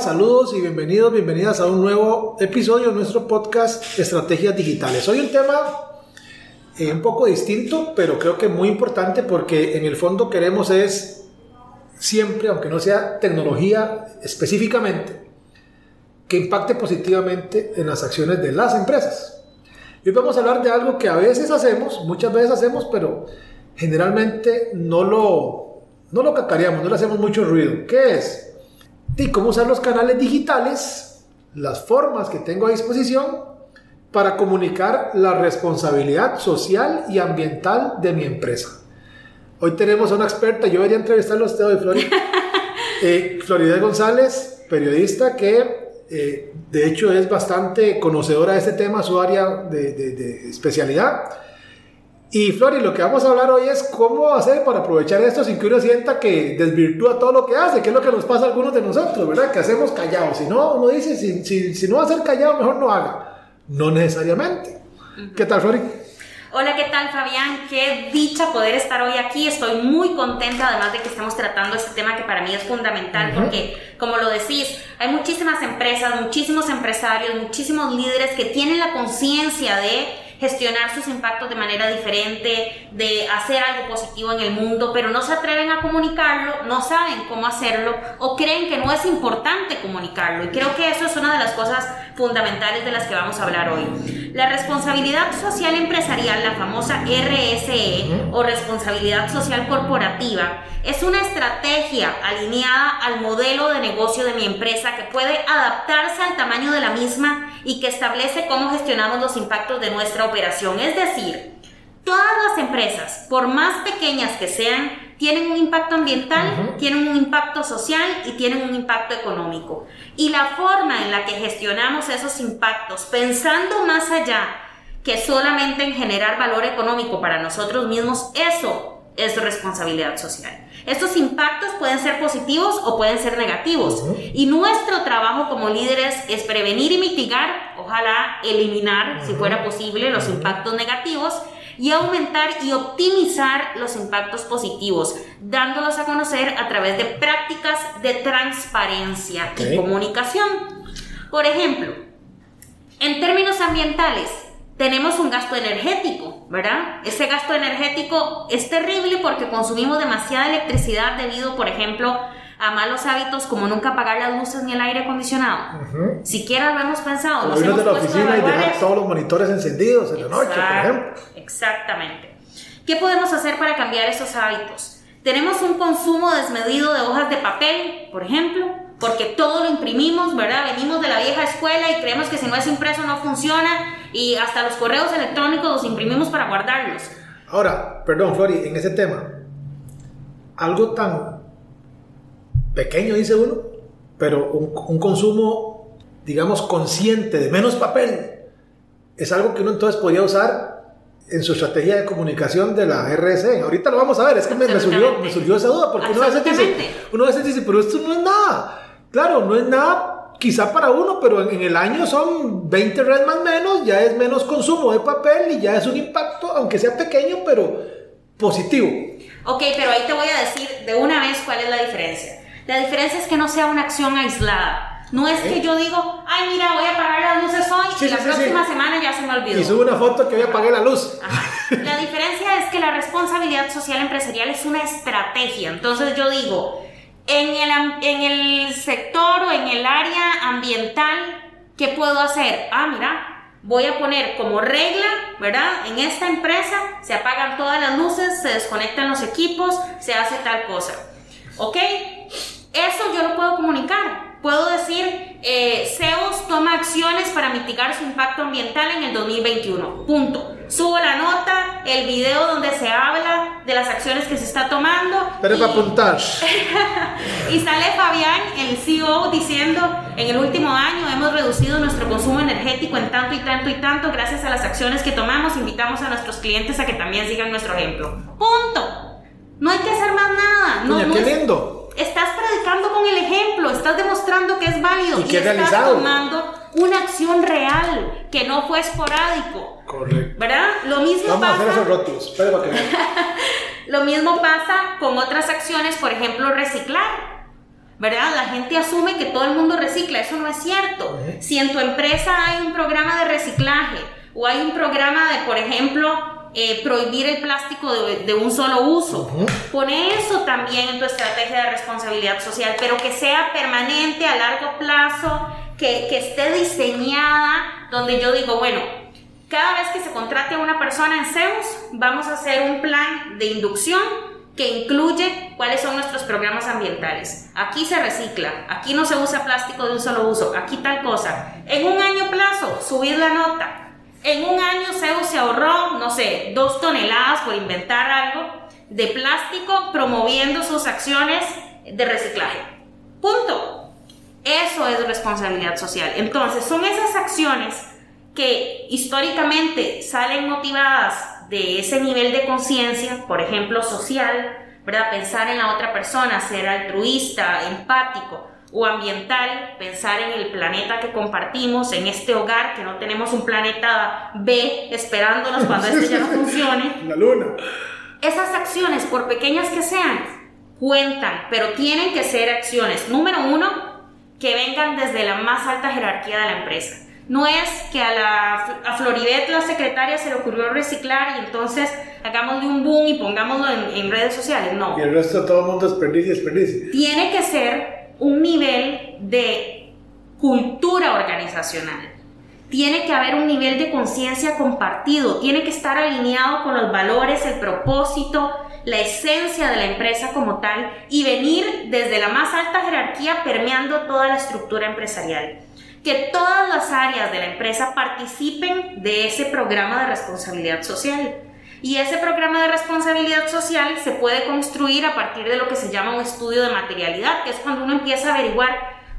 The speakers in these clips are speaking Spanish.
Saludos y bienvenidos, bienvenidas a un nuevo episodio de nuestro podcast Estrategias Digitales. Hoy un tema eh, un poco distinto, pero creo que muy importante porque en el fondo queremos es siempre, aunque no sea tecnología específicamente, que impacte positivamente en las acciones de las empresas. Hoy vamos a hablar de algo que a veces hacemos, muchas veces hacemos, pero generalmente no lo, no lo cacareamos, no le hacemos mucho ruido. ¿Qué es? Y cómo usar los canales digitales, las formas que tengo a disposición para comunicar la responsabilidad social y ambiental de mi empresa. Hoy tenemos a una experta, yo debería entrevistarlo a usted hoy, Flori. Eh, Floridez González, periodista que eh, de hecho es bastante conocedora de este tema, su área de, de especialidad. Y Flori, lo que vamos a hablar hoy es cómo hacer para aprovechar esto sin que uno sienta que desvirtúa todo lo que hace, que es lo que nos pasa a algunos de nosotros, ¿verdad? Que hacemos callados. Si no, uno dice, si, si, si no va a ser callado, mejor no haga. No necesariamente. ¿Qué tal, Flori? Hola, ¿qué tal Fabián? Qué dicha poder estar hoy aquí. Estoy muy contenta, además de que estamos tratando este tema que para mí es fundamental, porque, como lo decís, hay muchísimas empresas, muchísimos empresarios, muchísimos líderes que tienen la conciencia de gestionar sus impactos de manera diferente, de hacer algo positivo en el mundo, pero no se atreven a comunicarlo, no saben cómo hacerlo o creen que no es importante comunicarlo. Y creo que eso es una de las cosas fundamentales de las que vamos a hablar hoy. La responsabilidad social empresarial, la famosa RSE o responsabilidad social corporativa, es una estrategia alineada al modelo de negocio de mi empresa que puede adaptarse al tamaño de la misma y que establece cómo gestionamos los impactos de nuestra operación. Es decir, todas las empresas, por más pequeñas que sean, tienen un impacto ambiental, tienen un impacto social y tienen un impacto económico. Y la forma en la que gestionamos esos impactos, pensando más allá que solamente en generar valor económico para nosotros mismos, eso es responsabilidad social. Estos impactos pueden ser positivos o pueden ser negativos. Y nuestro trabajo como líderes es prevenir y mitigar, ojalá eliminar, si fuera posible, los impactos negativos y aumentar y optimizar los impactos positivos, dándolos a conocer a través de prácticas de transparencia y comunicación. Por ejemplo, en términos ambientales, tenemos un gasto energético, ¿verdad? Ese gasto energético es terrible porque consumimos demasiada electricidad debido, por ejemplo, a malos hábitos como nunca apagar las luces ni el aire acondicionado. Siquiera lo hemos pensado. Nos hemos de la oficina y dejar todos los monitores encendidos en la noche, por ejemplo. Exactamente. ¿Qué podemos hacer para cambiar esos hábitos? Tenemos un consumo desmedido de hojas de papel, por ejemplo, porque todo lo imprimimos, ¿verdad? Venimos de la vieja escuela y creemos que si no es impreso no funciona y hasta los correos electrónicos los imprimimos para guardarlos. Ahora, perdón, Flori, en ese tema, algo tan pequeño, dice uno, pero un, consumo, digamos, consciente de menos papel, es algo que uno entonces podría usar en su estrategia de comunicación de la RSE. Ahorita lo vamos a ver, es que me, surgió, me surgió, esa duda, porque uno a, veces dice, uno a veces dice, pero esto no es nada. Claro, no es nada quizá para uno, pero en, el año son 20 red más menos, ya es menos consumo de papel y ya es un impacto, aunque sea pequeño, pero positivo. Ok, pero ahí te voy a decir de una vez cuál es la diferencia. La diferencia es que no sea una acción aislada. No es que yo digo, ay, mira, voy a apagar las luces hoy y la próxima semana ya se me olvidó. Y subo una foto que voy a apagar la luz. La diferencia es que la responsabilidad social empresarial es una estrategia. Entonces yo digo, en el, en el sector o en el área ambiental, ¿qué puedo hacer? Ah, mira, voy a poner como regla, ¿verdad? En esta empresa se apagan todas las luces, se desconectan los equipos, se hace tal cosa. ¿Ok? Eso yo lo puedo comunicar. Puedo decir, eh, toma acciones para mitigar su impacto ambiental en el 2021. Punto. subo la nota, el video donde se habla de las acciones que se está tomando. Pero para apuntar. y sale Fabián, el CEO, diciendo, en el último año hemos reducido nuestro consumo energético en tanto y tanto y tanto gracias a las acciones que tomamos. Invitamos a nuestros clientes a que también sigan nuestro ejemplo. Punto. No hay que hacer más nada. No, qué lindo. estás predicando con el ejemplo, estás demostrando que es válido y, estás tomando una acción real, que no fue esporádico. Correcto. ¿Verdad? Lo mismo Vamos pasa. A hacer esos rótulos. Espera que Lo mismo pasa con otras acciones, por ejemplo, reciclar. ¿Verdad? La gente asume que todo el mundo recicla, eso no es cierto. Si en tu empresa hay un programa de reciclaje o hay un programa de, por ejemplo, eh, prohibir el plástico de, un solo uso. Pone eso también en tu estrategia de responsabilidad social, pero que sea permanente, a largo plazo, que, esté diseñada, donde yo digo, bueno, cada vez que se contrate a una persona en Zeus, vamos a hacer un plan de inducción que incluye cuáles son nuestros programas ambientales. Aquí se recicla, aquí no se usa plástico de un solo uso, aquí tal cosa. En un año plazo, subir la nota. En un año Zeus se ahorró, no sé, dos toneladas por inventar algo de plástico promoviendo sus acciones de reciclaje. Punto. Eso es responsabilidad social. Entonces, son esas acciones que históricamente salen motivadas de ese nivel de conciencia, por ejemplo, social, ¿verdad? Pensar en la otra persona, ser altruista, empático o ambiental, pensar en el planeta que compartimos, en este hogar, que no tenemos un planeta B esperándonos cuando este ya no funcione. La luna. Esas acciones, por pequeñas que sean, cuentan, pero tienen que ser acciones. Número uno, que vengan desde la más alta jerarquía de la empresa. No es que a, la, a Floribet, la secretaria, se le ocurrió reciclar y entonces hagámosle un boom y pongámoslo en, redes sociales. No. Y el resto todo el mundo desperdicia, desperdicia. Tiene que ser un nivel de cultura organizacional. Tiene que haber un nivel de conciencia compartido. Tiene que estar alineado con los valores, el propósito, la esencia de la empresa como tal y venir desde la más alta jerarquía permeando toda la estructura empresarial. Que todas las áreas de la empresa participen de ese programa de responsabilidad social. Y ese programa de responsabilidad social se puede construir a partir de lo que se llama un estudio de materialidad, que es cuando uno empieza a averiguar,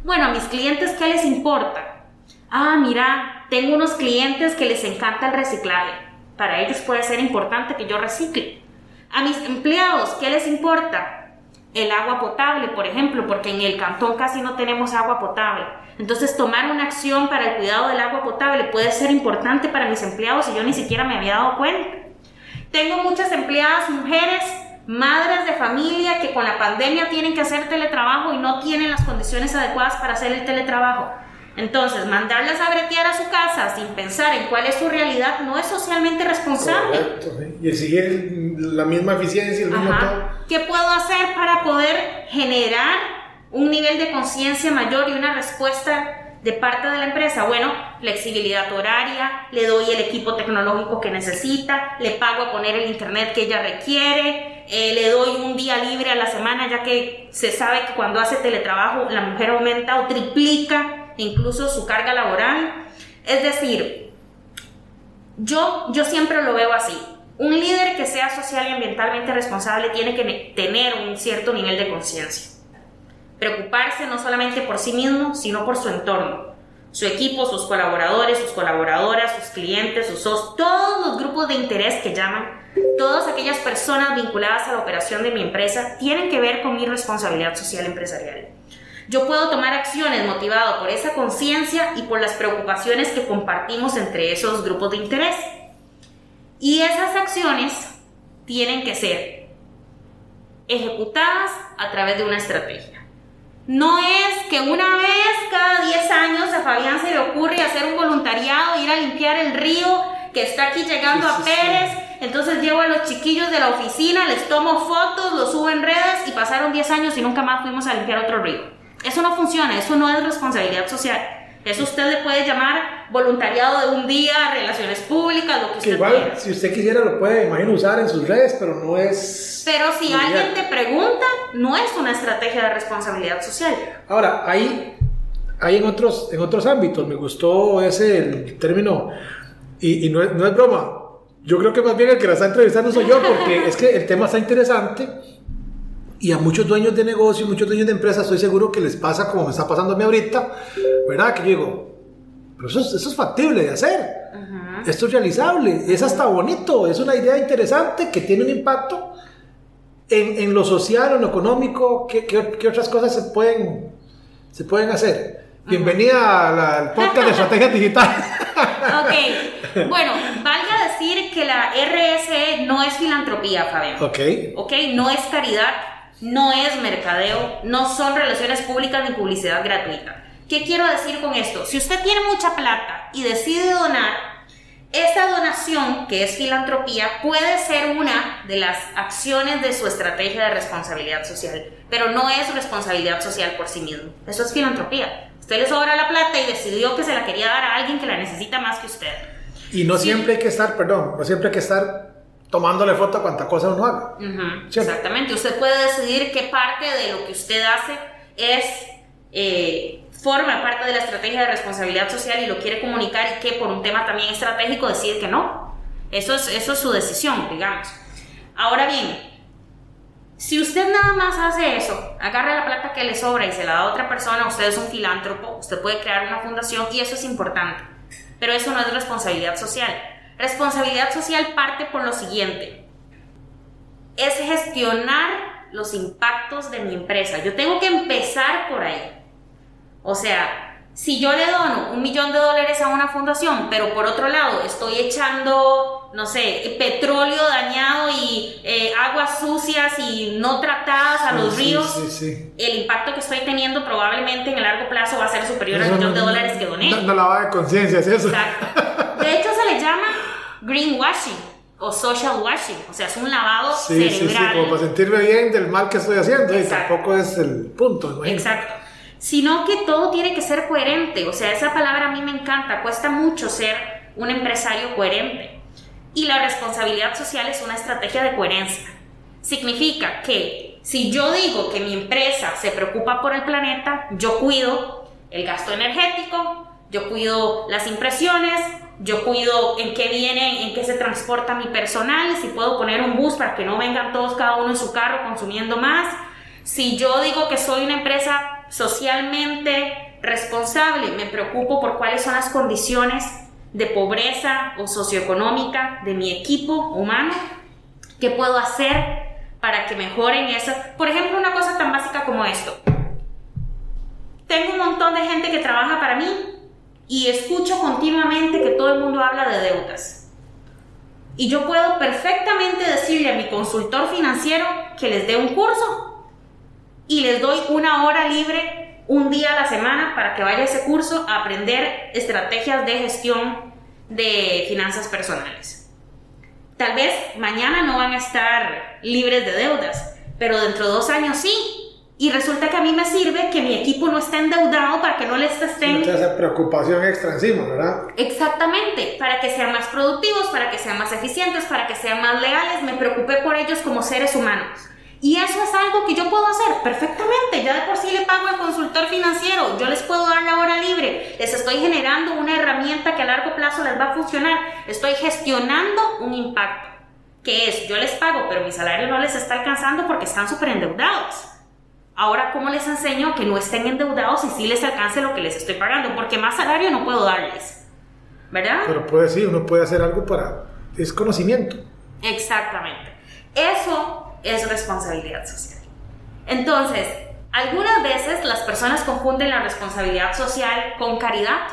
bueno, a mis clientes, ¿qué les importa? Ah, mira, tengo unos clientes que les encanta el reciclaje. Para ellos puede ser importante que yo recicle. A mis empleados, ¿qué les importa? El agua potable, por ejemplo, porque en el cantón casi no tenemos agua potable. Entonces, tomar una acción para el cuidado del agua potable puede ser importante para mis empleados y yo ni siquiera me había dado cuenta. Tengo muchas empleadas mujeres, madres de familia que con la pandemia tienen que hacer teletrabajo y no tienen las condiciones adecuadas para hacer el teletrabajo. Entonces, mandarlas a bretear a su casa sin pensar en cuál es su realidad no es socialmente responsable. Correcto, Y exigir la misma eficiencia, el mismo todo. ¿Qué puedo hacer para poder generar un nivel de conciencia mayor y una respuesta de parte de la empresa? Bueno, flexibilidad horaria, le doy el equipo tecnológico que necesita, le pago a poner el internet que ella requiere, eh, le doy un día libre a la semana, ya que se sabe que cuando hace teletrabajo la mujer aumenta o triplica incluso su carga laboral. Es decir, yo, yo siempre lo veo así. Un líder que sea social y ambientalmente responsable tiene que tener un cierto nivel de conciencia. Preocuparse no solamente por sí mismo, sino por su entorno. Su equipo, sus colaboradores, sus colaboradoras, sus clientes, sus socios, todos los grupos de interés que llaman, todas aquellas personas vinculadas a la operación de mi empresa tienen que ver con mi responsabilidad social empresarial. Yo puedo tomar acciones motivado por esa conciencia y por las preocupaciones que compartimos entre esos grupos de interés. Y esas acciones tienen que ser ejecutadas a través de una estrategia. No es que una vez cada 10 años a Fabián se le ocurre hacer un voluntariado, ir a limpiar el río que está aquí llegando a Pérez. Entonces llevo a los chiquillos de la oficina, les tomo fotos, los subo en redes y pasaron 10 años y nunca más fuimos a limpiar otro río. Eso no funciona, eso no es responsabilidad social. Eso usted le puede llamar voluntariado de un día, relaciones públicas, lo que usted igual, si usted quisiera, lo puede, imagino, usar en sus redes, pero no es. Pero si alguien te pregunta, no es una estrategia de responsabilidad social. Ahora, hay, hay en, otros, en otros ámbitos, me gustó ese el término, y, no, es, no es broma. Yo creo que más bien el que la está entrevistando soy yo, porque es que el tema está interesante y a muchos dueños de negocio, muchos dueños de empresas, estoy seguro que les pasa como me está pasando a mí ahorita, ¿verdad? Que yo digo, pero eso, es- eso es factible de hacer, esto es realizable, es hasta bonito, es una idea interesante que tiene un impacto en, en lo social, en lo económico, ¿qué, qué, qué otras cosas se pueden, se pueden hacer? Bienvenida la- al podcast de estrategia digital. Ok, bueno, valga decir que la RSE no es filantropía, Fabián. ok. ¿ok? No es caridad, no es mercadeo, no son relaciones públicas ni publicidad gratuita. ¿Qué quiero decir con esto? Si usted tiene mucha plata y decide donar, esa donación, que es filantropía, puede ser una de las acciones de su estrategia de responsabilidad social, pero no es responsabilidad social por sí mismo. Eso es filantropía. Usted le sobra la plata y decidió que se la quería dar a alguien que la necesita más que usted. Y no Sí. siempre hay que estar, perdón, no siempre hay que estar tomándole foto a cuanta cosa uno haga. Ujú, Cierto. Exactamente. Usted puede decidir qué parte de lo que usted hace es eh, forma parte de la estrategia de responsabilidad social y lo quiere comunicar y que por un tema también estratégico decide que no. Eso es, eso es su decisión, digamos. Ahora bien, si usted nada más hace eso, agarra la plata que le sobra y se la da a otra persona, usted es un filántropo, usted puede crear una fundación y eso es importante. Pero eso no es responsabilidad social. Responsabilidad social parte por lo siguiente es gestionar los impactos de mi empresa. Yo tengo que empezar por ahí. O sea, si yo le dono un millón de dólares a una fundación, pero por otro lado estoy echando, no sé, petróleo dañado y eh, aguas sucias y no tratadas a los ríos, sí, sí. el impacto que estoy teniendo probablemente en el largo plazo va a ser superior al millón de dólares que doné. No, no de conciencia, ¿es eso? Exacto. De hecho, greenwashing o social washing. O sea, es un lavado Sí, sí, sí, cerebral. como para sentirme bien del mal que estoy haciendo y Exacto. tampoco es el punto. Exacto. Sino que todo tiene que ser coherente. O sea, esa palabra a mí me encanta. Cuesta mucho ser un empresario coherente. Y la responsabilidad social es una estrategia de coherencia. Significa que si yo digo que mi empresa se preocupa por el planeta, yo cuido el gasto energético, yo cuido las impresiones, yo cuido en qué viene, en qué se transporta mi personal, si puedo poner un bus para que no vengan todos cada uno en su carro consumiendo más. Si yo digo que soy una empresa socialmente responsable, me preocupo por cuáles son las condiciones de pobreza o socioeconómica de mi equipo humano, qué puedo hacer para que mejoren esas. Por ejemplo, una cosa tan básica como esto. Tengo un montón de gente que trabaja para mí y escucho continuamente que todo el mundo habla de deudas. Y yo puedo perfectamente decirle a mi consultor financiero que les dé un curso y les doy una hora libre un día a la semana para que vaya a ese curso a aprender estrategias de gestión de finanzas personales. Tal vez mañana no van a estar libres de deudas, pero dentro de dos años sí. Y resulta que a mí me sirve que mi equipo no esté endeudado para que no les estén te hace preocupación extra encima, ¿verdad? Exactamente, para que sean más productivos, para que sean más eficientes, para que sean más leales, me preocupé por ellos como seres humanos. Y eso es algo que yo puedo hacer perfectamente. Ya de por sí le pago al consultor financiero, yo les puedo dar la hora libre, les estoy generando una herramienta que a largo plazo les va a funcionar, estoy gestionando un impacto. Que es, yo les pago, pero mi salario no les está alcanzando porque están súper endeudados. Ahora, ¿cómo les enseño que no estén endeudados y sí les alcance lo que les estoy pagando? Porque más salario no puedo darles. ¿Verdad? Pero puede sí, uno puede hacer algo para... Es conocimiento. Exactamente. Eso es responsabilidad social. Entonces, algunas veces las personas confunden la responsabilidad social con caridad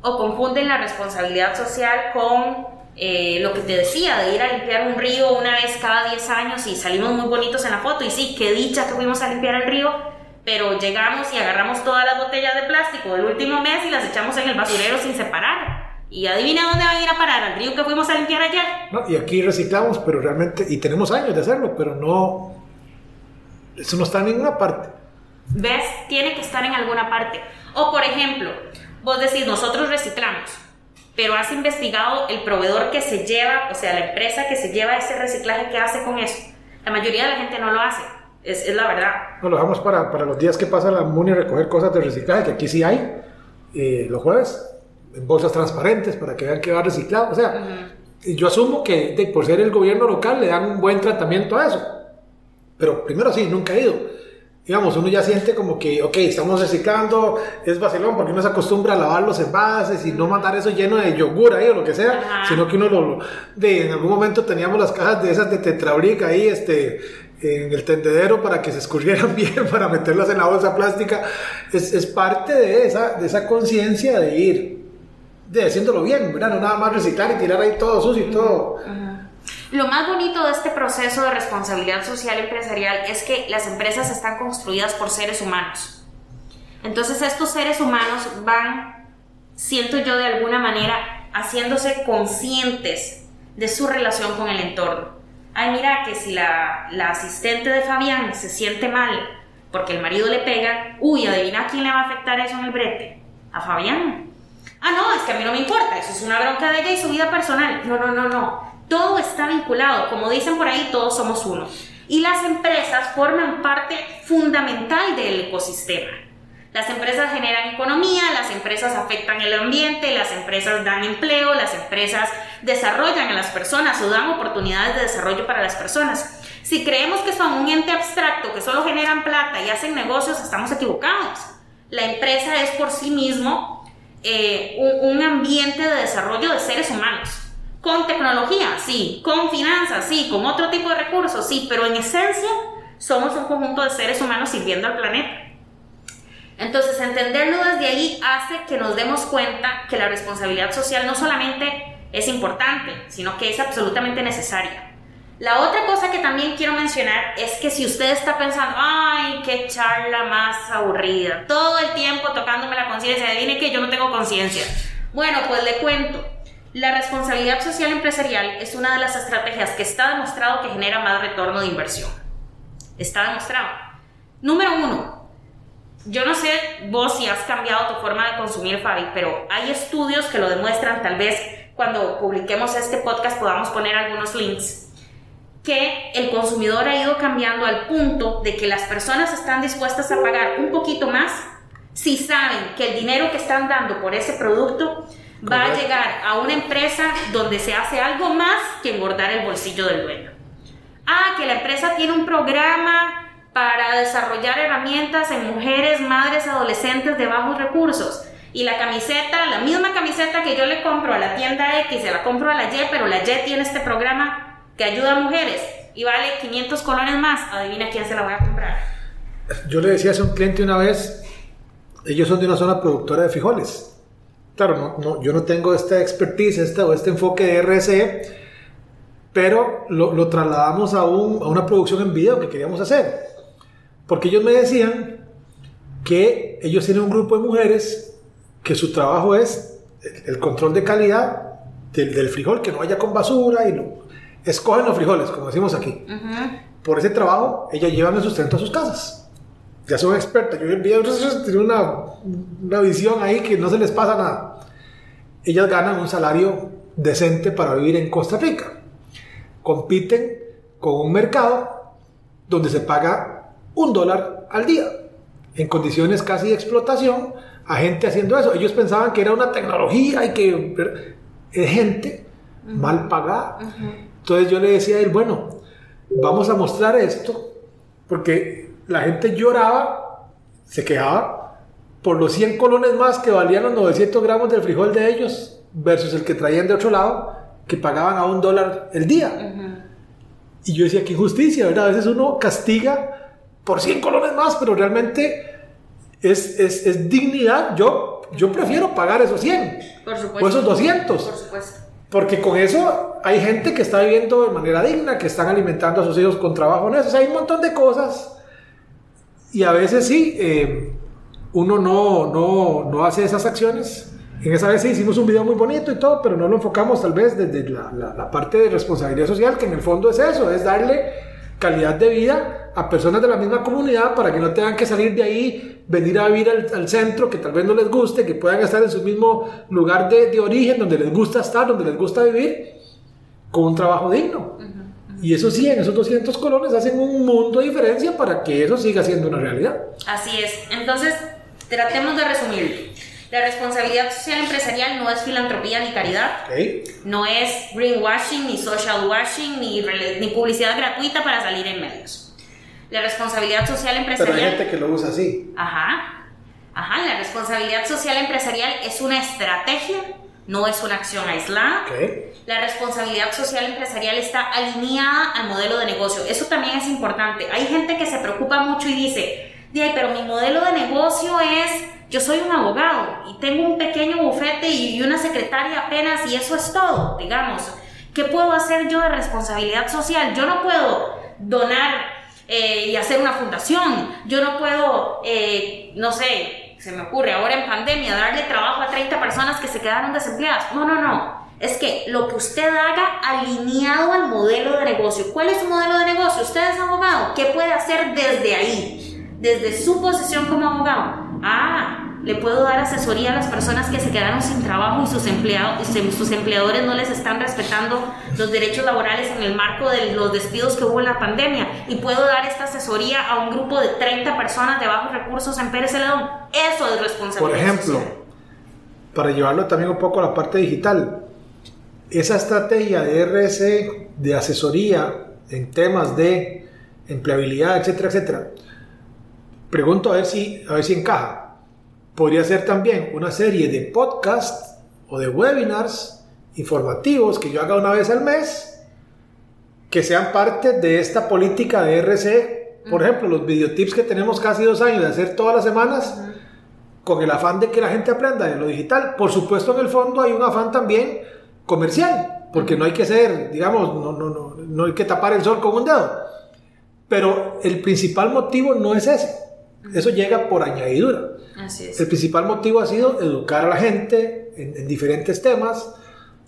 o confunden la responsabilidad social con eh, lo que te decía, de ir a limpiar un río una vez cada 10 años y salimos muy bonitos en la foto. Y sí, qué dicha que fuimos a limpiar el río, pero llegamos y agarramos todas las botellas de plástico del último mes y las echamos en el basurero sin separar. Y adivina dónde van a ir a parar, al río que fuimos a limpiar ayer. ¿no? Y aquí reciclamos, pero realmente... Y tenemos años de hacerlo, pero no... Eso no está en ninguna parte. ¿Ves? Tiene que estar en alguna parte. O por ejemplo, vos decís, nosotros reciclamos, pero has investigado el proveedor que se lleva, o sea, la empresa que se lleva ese reciclaje, ¿qué hace con eso? La mayoría de la gente no lo hace, es, es la verdad. No, lo dejamos para, para los días que pasa la MUNI recoger cosas de reciclaje, que aquí sí hay, eh, los jueves, en bolsas transparentes para que vean que va reciclado. O sea, yo asumo que de, por ser el gobierno local le dan un buen tratamiento a eso. Pero primero sí, nunca he ido. Digamos, uno ya siente como que, ok, estamos reciclando, es vacilón, porque uno se acostumbra a lavar los envases y no mandar eso lleno de yogur ahí o lo que sea, sino que uno lo, de, en algún momento teníamos las cajas de esas de tetrabric ahí, este, en el tendedero para que se escurrieran bien, para meterlas en la bolsa plástica, es, es parte de esa, de esa conciencia de ir, de haciéndolo bien, ¿verdad? No nada más reciclar y tirar ahí todo sucio y todo. Lo más bonito de este proceso de responsabilidad social empresarial es que las empresas están construidas por seres humanos. Entonces estos seres humanos van, siento yo de alguna manera, haciéndose conscientes de su relación con el entorno. Ay, mira que si la, la asistente de Fabián se siente mal porque el marido le pega, uy, adivina a quién le va a afectar eso en el brete. A Fabián. Ah, no, es que a mí no me importa, eso es una bronca de ella y su vida personal. No, no, no, no. Todo está vinculado, como dicen por ahí, todos somos uno. Y las empresas forman parte fundamental del ecosistema. Las empresas generan economía, las empresas afectan el ambiente, las empresas dan empleo, las empresas desarrollan a las personas o dan oportunidades de desarrollo para las personas. Si creemos que son un ente abstracto, que solo generan plata y hacen negocios, estamos equivocados. La empresa es por sí mismo eh, un ambiente de desarrollo de seres humanos. Con tecnología, sí. Con finanzas, sí. Con otro tipo de recursos, sí. Pero en esencia somos un conjunto de seres humanos sirviendo al planeta. Entonces, entenderlo desde ahí hace que nos demos cuenta que la responsabilidad social no solamente es importante, sino que es absolutamente necesaria. La otra cosa que también quiero mencionar es que si usted está pensando, ay, qué charla más aburrida, todo el tiempo tocándome la conciencia, adivine que yo no tengo conciencia. Bueno, pues le cuento, la responsabilidad social empresarial es una de las estrategias que está demostrado que genera más retorno de inversión. Está demostrado. Número uno, yo no sé vos si has cambiado tu forma de consumir, Fabi, pero hay estudios que lo demuestran, tal vez cuando publiquemos este podcast podamos poner algunos links, que el consumidor ha ido cambiando al punto de que las personas están dispuestas a pagar un poquito más si saben que el dinero que están dando por ese producto va a llegar a una empresa donde se hace algo más que engordar el bolsillo del dueño. Ah, que la empresa tiene un programa para desarrollar herramientas en mujeres, madres, adolescentes de bajos recursos. Y la camiseta, la misma camiseta que yo le compro a la tienda X, se la compro a la Y, pero la Y tiene este programa que ayuda a mujeres y vale 500 colones más. Adivina quién se la voy a comprar. Yo le decía a un cliente una vez, ellos son de una zona productora de frijoles claro, no, yo no tengo esta expertise este, o este enfoque de RSE, pero lo, trasladamos a, una producción en video que queríamos hacer. Porque ellos me decían que ellos tienen un grupo de mujeres que su trabajo es el, control de calidad del, frijol, que no vaya con basura y lo, escogen los frijoles, como decimos aquí. Por ese trabajo, ellas llevan el sustento a sus casas ya son expertas. Yo vi tienen una, una visión ahí que no se les pasa nada. Ellas ganan un salario decente para vivir en Costa Rica. Compiten con un mercado donde se paga un dólar al día, en condiciones casi de explotación, a gente haciendo eso. Ellos pensaban que era una tecnología y que es gente mal pagada. Entonces yo le decía a él, bueno, vamos a mostrar esto, porque la gente lloraba, se quejaba por los 100 colones más que valían los 900 gramos del frijol de ellos versus el que traían de otro lado, que pagaban a un dólar el día. Y yo decía, qué injusticia, ¿verdad? A veces uno castiga por 100 colones más, pero realmente es, es, es dignidad. Yo, yo prefiero pagar esos 100 por supuesto. o esos 200. Por supuesto. Porque con eso hay gente que está viviendo de manera digna, que están alimentando a sus hijos con trabajo en eso. O sea, hay un montón de cosas y a veces sí, eh, uno no, no, no, hace esas acciones. En esa vez sí hicimos un video muy bonito y todo, pero no lo enfocamos tal vez desde la, parte de responsabilidad social, que en el fondo es eso, es darle calidad de vida a personas de la misma comunidad para que no tengan que salir de ahí, venir a vivir al, centro, que tal vez no les guste, que puedan estar en su mismo lugar de, de, origen, donde les gusta estar, donde les gusta vivir, con un trabajo digno. Y eso sí, en esos 200 colones hacen un mundo de diferencia para que eso siga siendo una realidad. Así es. Entonces, tratemos de resumir. La responsabilidad social empresarial no es filantropía ni caridad, Ok. no es greenwashing, ni social washing, ni, ni publicidad gratuita para salir en medios. La responsabilidad social Pero hay empresarial... gente que lo usa así. Ajá. Ajá, la responsabilidad social empresarial es una estrategia, no es una acción aislada. La responsabilidad social empresarial está alineada al modelo de negocio. Eso también es importante. Hay gente que se preocupa mucho y dice, "Di, pero mi modelo de negocio es, yo soy un abogado y tengo un pequeño bufete y una secretaria apenas y eso es todo, digamos. ¿Qué puedo hacer yo de responsabilidad social? Yo no puedo donar eh, y hacer una fundación. Yo no puedo, eh, no sé, se me ocurre ahora en pandemia, darle trabajo a 30 personas que se quedaron desempleadas. No, no, no. Es que lo que usted haga alineado al modelo de negocio. ¿Cuál es su modelo de negocio? Usted es abogado. ¿Qué puede hacer desde ahí? Desde su posición como abogado. Ah, le puedo dar asesoría a las personas que se quedaron sin trabajo y sus, empleados, sus empleadores no les están respetando los derechos laborales en el marco de los despidos que hubo en la pandemia. Y puedo dar esta asesoría a un grupo de 30 personas de bajos recursos en Pérez Celedón. Eso es responsabilidad. Por ejemplo, social. para llevarlo también un poco a la parte digital, esa estrategia de RS de asesoría en temas de empleabilidad, etcétera, etcétera, pregunto a ver si, a ver si encaja. Podría ser también una serie de podcasts o de webinars informativos que yo haga una vez al mes que sean parte de esta política de RC. Por ejemplo, los videotips que tenemos casi dos años de hacer todas las semanas con el afán de que la gente aprenda de lo digital. Por supuesto, en el fondo hay un afán también comercial, porque no hay que ser, digamos, no, no, no, no hay que tapar el sol con un dedo. Pero el principal motivo no es ese. Eso llega por añadidura. Así es. El principal motivo ha sido educar a la gente en, en diferentes temas.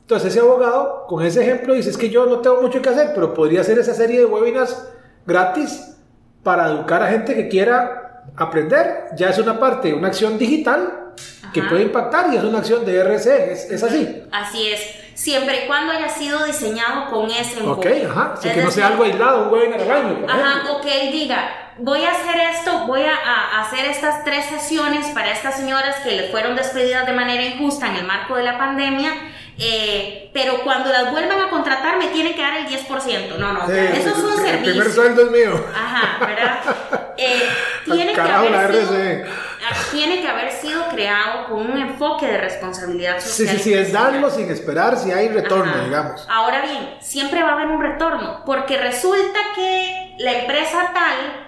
Entonces ese abogado, con ese ejemplo, dice, es que yo no tengo mucho que hacer, pero podría hacer esa serie de webinars gratis para educar a gente que quiera aprender. Ya es una parte, una acción digital que Ajá. puede impactar y es una acción de RC, es, es así. Así es. Siempre y cuando haya sido diseñado con ese Ok, enfoque. ajá, así Es que no sea decir, algo aislado, un webinar al año. Ajá, o que él diga, voy a hacer esto, voy a, a hacer estas tres sesiones para estas señoras que le fueron despedidas de manera injusta en el marco de la pandemia, eh, pero cuando las vuelvan a contratar me tienen que dar el 10%. No, no, Sí, eso es un el servicio. primer sueldo es mío. Ajá, ¿verdad? Eh, tiene, que carajo haber sido, ah, tiene que haber sido creado con un enfoque de responsabilidad Sí, social. sí, sí, es empresarial. darlo sin esperar si hay retorno, Ajá. digamos. Ahora bien, siempre va a haber un retorno, porque resulta que la empresa tal,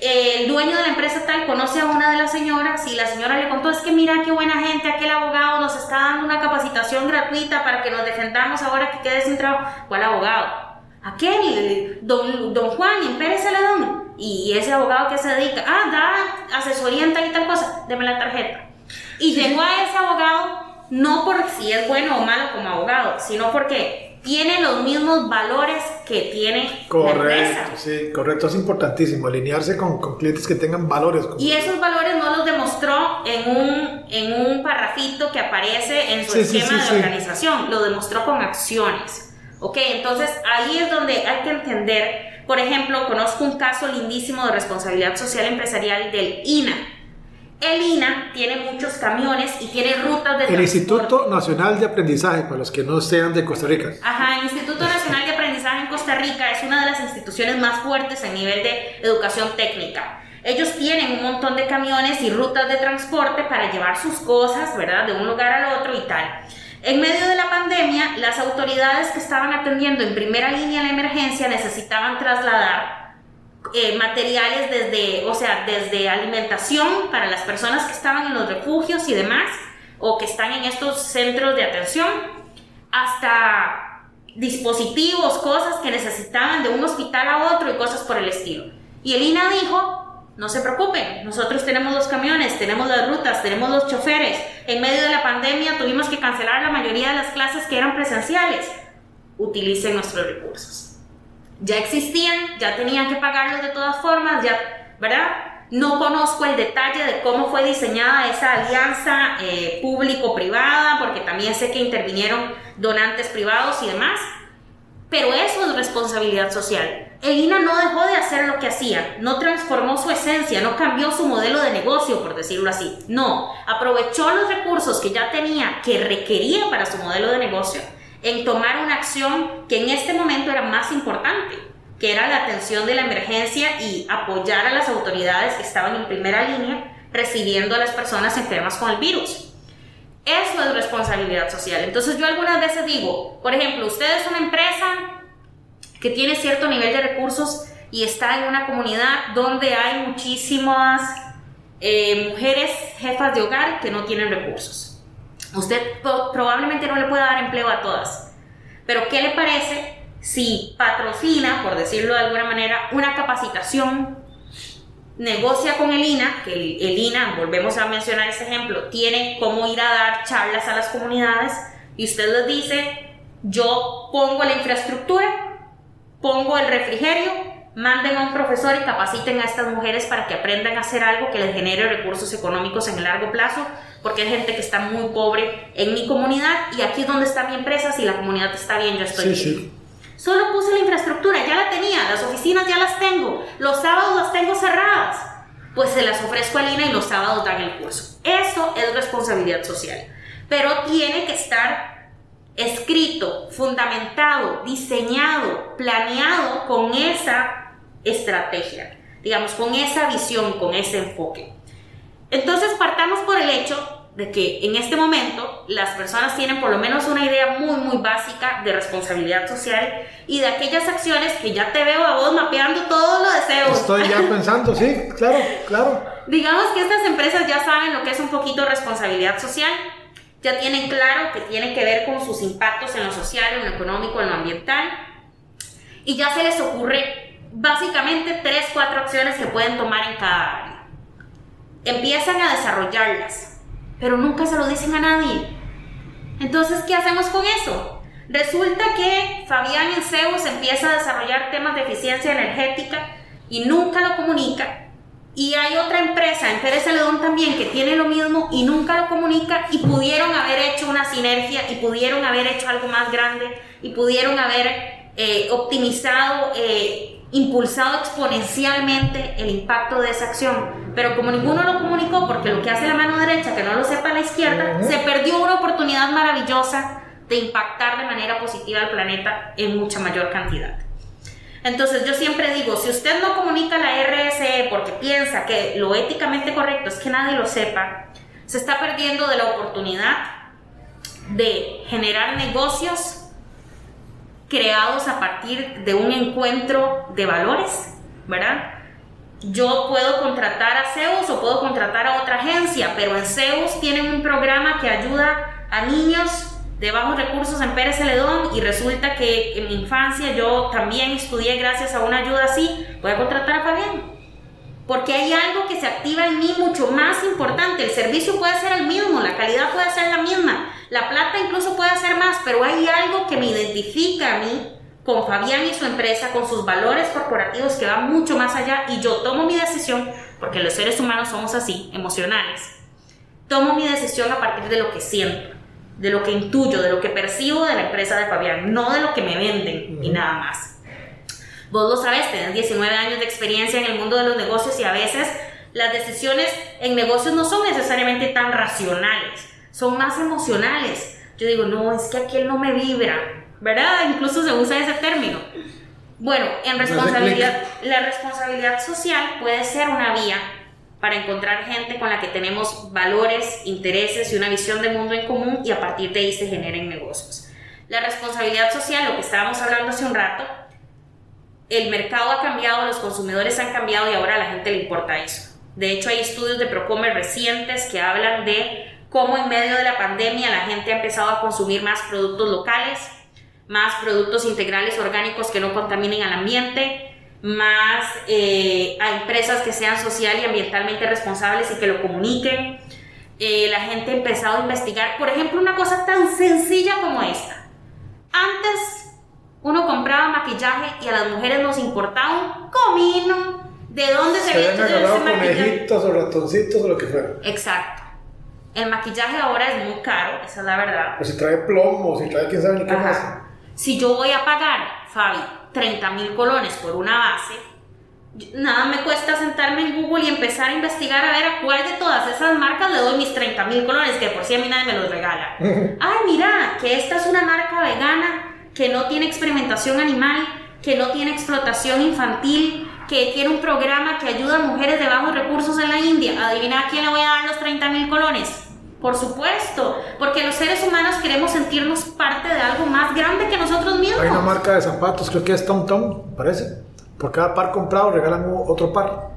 el dueño de la empresa tal conoce a una de las señoras y la señora le contó, es que mira qué buena gente, aquel abogado nos está dando una capacitación gratuita para que nos defendamos ahora que quede sin trabajo. ¿Cuál abogado? Aquel, don, don Juan en Pérez Celedón. Y ese abogado que se dedica, ah, da asesoría en tal y tal cosa, deme la tarjeta. Y llegó a ese abogado no por si es bueno o malo como abogado, sino porque tiene los mismos valores que tiene la Correcto, empresa. sí, correcto, es importantísimo alinearse con, con clientes que tengan valores. Y esos valores no los demostró en un, en un parrafito que aparece en su Sí, esquema sí, de organización, lo demostró con acciones. Ok, entonces ahí es donde hay que entender, por ejemplo, conozco un caso lindísimo de responsabilidad social empresarial del INA. El INA tiene muchos camiones y tiene rutas de El transporte. Instituto Nacional de Aprendizaje, para los que no sean de Costa Rica. Ajá, el Instituto Nacional de Aprendizaje en Costa Rica es una de las instituciones más fuertes a nivel de educación técnica. Ellos tienen un montón de camiones y rutas de transporte para llevar sus cosas, ¿verdad? De un lugar al otro y tal. En medio de la pandemia, las autoridades que estaban atendiendo en primera línea la emergencia necesitaban trasladar eh, materiales desde, o sea, desde alimentación para las personas que estaban en los refugios y demás, o que están en estos centros de atención, hasta dispositivos, cosas que necesitaban de un hospital a otro y cosas por el estilo. Y el INA dijo, no se preocupen, nosotros tenemos los camiones, tenemos las rutas, tenemos los choferes. En medio de la pandemia tuvimos que cancelar la mayoría de las clases que eran presenciales. Utilicen nuestros recursos. Ya existían, ya tenían que pagarlos de todas formas, ya, ¿verdad? No conozco el detalle de cómo fue diseñada esa alianza eh, público-privada, porque también sé que intervinieron donantes privados y demás. Pero eso es responsabilidad social. El INA no dejó de hacer lo que hacía, no transformó su esencia, no cambió su modelo de negocio, por decirlo así. No, aprovechó los recursos que ya tenía, que requería para su modelo de negocio, en tomar una acción que en este momento era más importante, que era la atención de la emergencia y apoyar a las autoridades que estaban en primera línea recibiendo a las personas enfermas con el virus. Eso es responsabilidad social. Entonces yo algunas veces digo, por ejemplo, usted es una empresa que tiene cierto nivel de recursos y está en una comunidad donde hay muchísimas eh, mujeres jefas de hogar que no tienen recursos. Usted probablemente no le pueda dar empleo a todas, pero ¿qué le parece si patrocina, por decirlo de alguna manera, una capacitación negocia con el INA, que el, INA, volvemos a mencionar ese ejemplo, tiene cómo ir a dar charlas a las comunidades y usted les dice, yo pongo la infraestructura, pongo el refrigerio, manden a un profesor y capaciten a estas mujeres para que aprendan a hacer algo que les genere recursos económicos en el largo plazo, porque hay gente que está muy pobre en mi comunidad y aquí es donde está mi empresa, si la comunidad está bien, yo estoy bien. Solo puse la infraestructura, ya la tenía, las oficinas ya las tengo, los sábados las tengo cerradas. Pues se las ofrezco a Lina y los sábados dan el curso. Eso es responsabilidad social. Pero tiene que estar escrito, fundamentado, diseñado, planeado con esa estrategia, digamos, con esa visión, con ese enfoque. Entonces partamos por el hecho de que en este momento las personas tienen por lo menos una idea muy, muy básica de responsabilidad social y de aquellas acciones que ya te veo a vos mapeando todos los deseos. Estoy ya pensando, sí, claro, claro. Digamos que estas empresas ya saben lo que es un poquito responsabilidad social, ya tienen claro que tiene que ver con sus impactos en lo social, en lo económico, en lo ambiental, y ya se les ocurre básicamente tres, cuatro acciones que pueden tomar en cada área. Empiezan a desarrollarlas pero nunca se lo dicen a nadie. Entonces, ¿qué hacemos con eso? Resulta que Fabián en Zeus empieza a desarrollar temas de eficiencia energética y nunca lo comunica. Y hay otra empresa en Pérez Celedón también que tiene lo mismo y nunca lo comunica y pudieron haber hecho una sinergia y pudieron haber hecho algo más grande y pudieron haber eh, optimizado eh, impulsado exponencialmente el impacto de esa acción. Pero como ninguno lo comunicó, porque lo que hace la mano derecha, que no lo sepa la izquierda, se perdió una oportunidad maravillosa de impactar de manera positiva al planeta en mucha mayor cantidad. Entonces yo siempre digo, si usted no comunica la RSE porque piensa que lo éticamente correcto es que nadie lo sepa, se está perdiendo de la oportunidad de generar negocios creados a partir de un encuentro de valores, ¿verdad? Yo puedo contratar a Zeus o puedo contratar a otra agencia, pero en Zeus tienen un programa que ayuda a niños de bajos recursos en Pérez Celedón y resulta que en mi infancia yo también estudié gracias a una ayuda así, voy a contratar a Fabián porque hay algo que se activa en mí mucho más importante. El servicio puede ser el mismo, la calidad puede ser la misma, la plata incluso puede ser más, pero hay algo que me identifica a mí con Fabián y su empresa, con sus valores corporativos que van mucho más allá y yo tomo mi decisión, porque los seres humanos somos así, emocionales. Tomo mi decisión a partir de lo que siento, de lo que intuyo, de lo que percibo de la empresa de Fabián, no de lo que me venden y nada más. Vos lo sabes, tenés 19 años de experiencia en el mundo de los negocios y a veces las decisiones en negocios no son necesariamente tan racionales, son más emocionales. Yo digo, no, es que aquel no me vibra, ¿verdad? Incluso se usa ese término. Bueno, en responsabilidad, la responsabilidad social puede ser una vía para encontrar gente con la que tenemos valores, intereses y una visión de mundo en común y a partir de ahí se generen negocios. La responsabilidad social, lo que estábamos hablando hace un rato, el mercado ha cambiado, los consumidores han cambiado y ahora a la gente le importa eso. De hecho, hay estudios de Procomer recientes que hablan de cómo en medio de la pandemia la gente ha empezado a consumir más productos locales, más productos integrales orgánicos que no contaminen al ambiente, más eh, a empresas que sean social y ambientalmente responsables y que lo comuniquen. Eh, la gente ha empezado a investigar, por ejemplo, una cosa tan sencilla como esta. Antes uno compraba maquillaje y a las mujeres nos importaba un comino de dónde se, había hecho ese maquillaje. o ratoncitos o lo que fuera. Exacto. El maquillaje ahora es muy caro, esa es la verdad. O si trae plomo, si trae quién sabe ni qué más. Si yo voy a pagar Fabi, 30 mil colones por una base, nada me cuesta sentarme en Google y empezar a investigar a ver a cuál de todas esas marcas le doy mis 30 mil colones, que por si a mí nadie me los regala. Ay, mira, que esta es una marca vegana que no tiene experimentación animal, que no tiene explotación infantil, que tiene un programa que ayuda a mujeres de bajos recursos en la India. Adivina a quién le voy a dar los 30 mil colones. Por supuesto, porque los seres humanos queremos sentirnos parte de algo más grande que nosotros mismos. Hay una marca de zapatos, creo que es Tom Tom, parece por cada par comprado regalan otro par.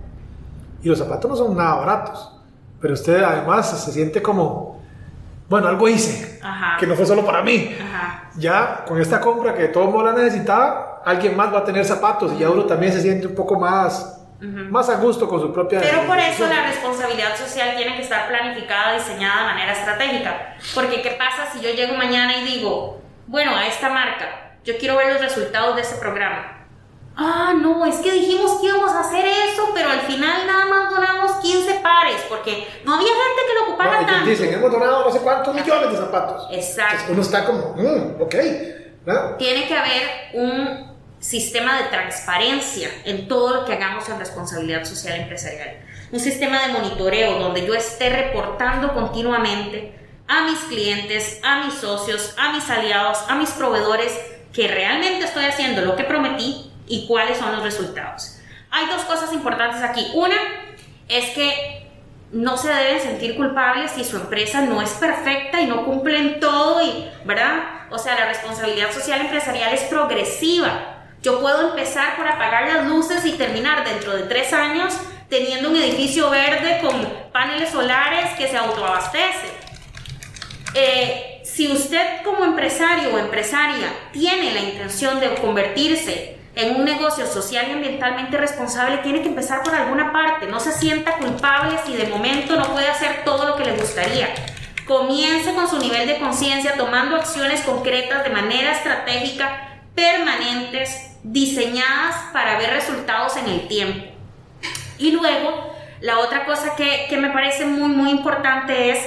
Y los zapatos no son nada baratos. Pero usted además se siente como, bueno, algo hice, que no fue solo para mí. Ya con esta compra que todo el mundo la necesitaba, alguien más va a tener zapatos y ya uno también se siente un poco más, más a gusto con su propia... Pero por eso la responsabilidad social tiene que estar planificada, diseñada de manera estratégica. Porque ¿qué pasa si yo llego mañana y digo, bueno, a esta marca, yo quiero ver los resultados de ese programa? Ah, no, es que dijimos que íbamos a hacer eso, pero al final nada más donamos 15 pares, porque no había gente que lo ocupara no, tanto. Dicen, hemos donado no sé cuántos millones de zapatos. Exacto. uno está como, mm, ok. Tiene que haber un sistema de transparencia en todo lo que hagamos en responsabilidad social empresarial. Un sistema de monitoreo donde yo esté reportando continuamente a mis clientes, a mis socios, a mis aliados, a mis proveedores, que realmente estoy haciendo lo que prometí y cuáles son los resultados. Hay dos cosas importantes aquí. Una es que no se deben sentir culpables si su empresa no es perfecta y no cumplen todo, y, ¿verdad? O sea, la responsabilidad social empresarial es progresiva. Yo puedo empezar por apagar las luces y terminar dentro de tres años teniendo un edificio verde con paneles solares que se autoabastece. Eh, si usted como empresario o empresaria tiene la intención de convertirse en un negocio social y ambientalmente responsable tiene que empezar por alguna parte. No se sienta culpable si de momento no puede hacer todo lo que le gustaría. Comience con su nivel de conciencia tomando acciones concretas de manera estratégica, permanentes, diseñadas para ver resultados en el tiempo. Y luego, la otra cosa que, que me parece muy, muy importante es